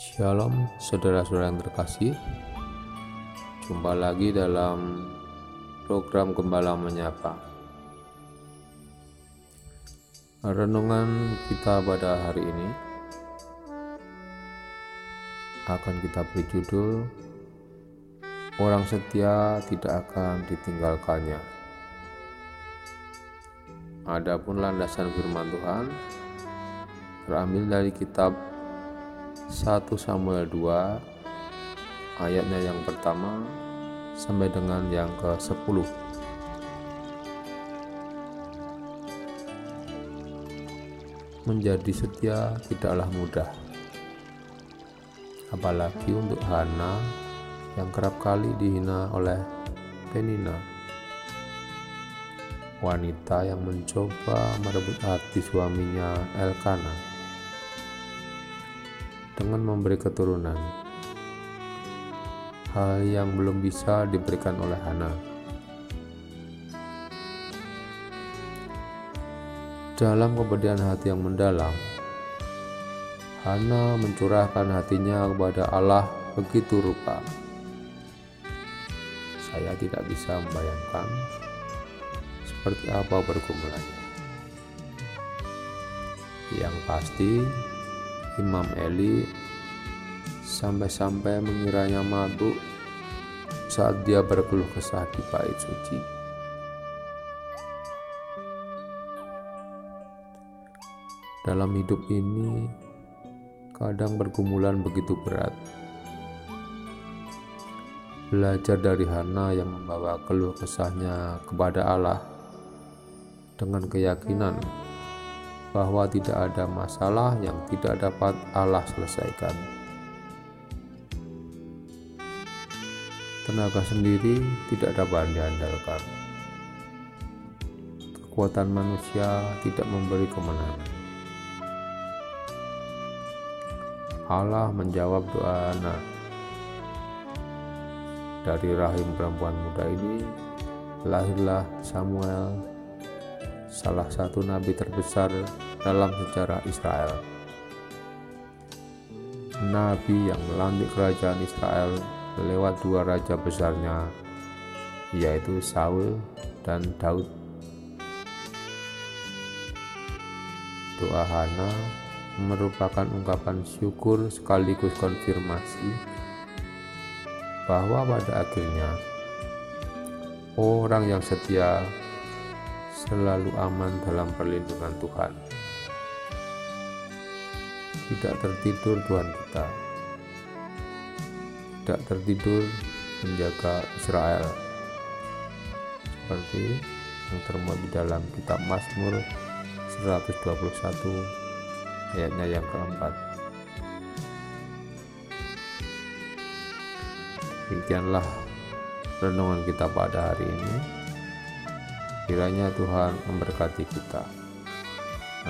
Shalom saudara-saudara yang terkasih. Jumpa lagi dalam program Gembala Menyapa. Renungan kita pada hari ini akan kita beri judul Orang setia tidak akan ditinggalkannya Adapun landasan firman Tuhan terambil dari kitab 1 Samuel 2 ayatnya yang pertama sampai dengan yang ke-10 Menjadi setia tidaklah mudah apalagi untuk Hana yang kerap kali dihina oleh Penina wanita yang mencoba merebut hati suaminya Elkanah dengan memberi keturunan. Hal yang belum bisa diberikan oleh Hana. Dalam kepedihan hati yang mendalam, Hana mencurahkan hatinya kepada Allah begitu rupa. Saya tidak bisa membayangkan seperti apa bergumulannya. Yang pasti, Imam Eli sampai-sampai mengiranya mabuk saat dia berkeluh kesah di bait suci. Dalam hidup ini, kadang pergumulan begitu berat. Belajar dari Hana yang membawa keluh kesahnya kepada Allah dengan keyakinan bahwa tidak ada masalah yang tidak dapat Allah selesaikan. Tenaga sendiri tidak dapat diandalkan. Kekuatan manusia tidak memberi kemenangan. Allah menjawab doa anak. Dari rahim perempuan muda ini lahirlah Samuel salah satu nabi terbesar dalam sejarah Israel. Nabi yang melantik kerajaan Israel lewat dua raja besarnya, yaitu Saul dan Daud. Doa Hana merupakan ungkapan syukur sekaligus konfirmasi bahwa pada akhirnya orang yang setia selalu aman dalam perlindungan Tuhan. Tidak tertidur Tuhan kita. Tidak tertidur menjaga Israel. Seperti yang termuat di dalam kitab Mazmur 121 ayatnya yang keempat. Demikianlah renungan kita pada hari ini. Kiranya Tuhan memberkati kita.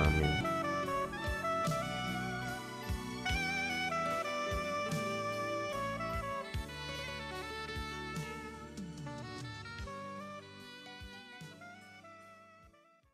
Amin.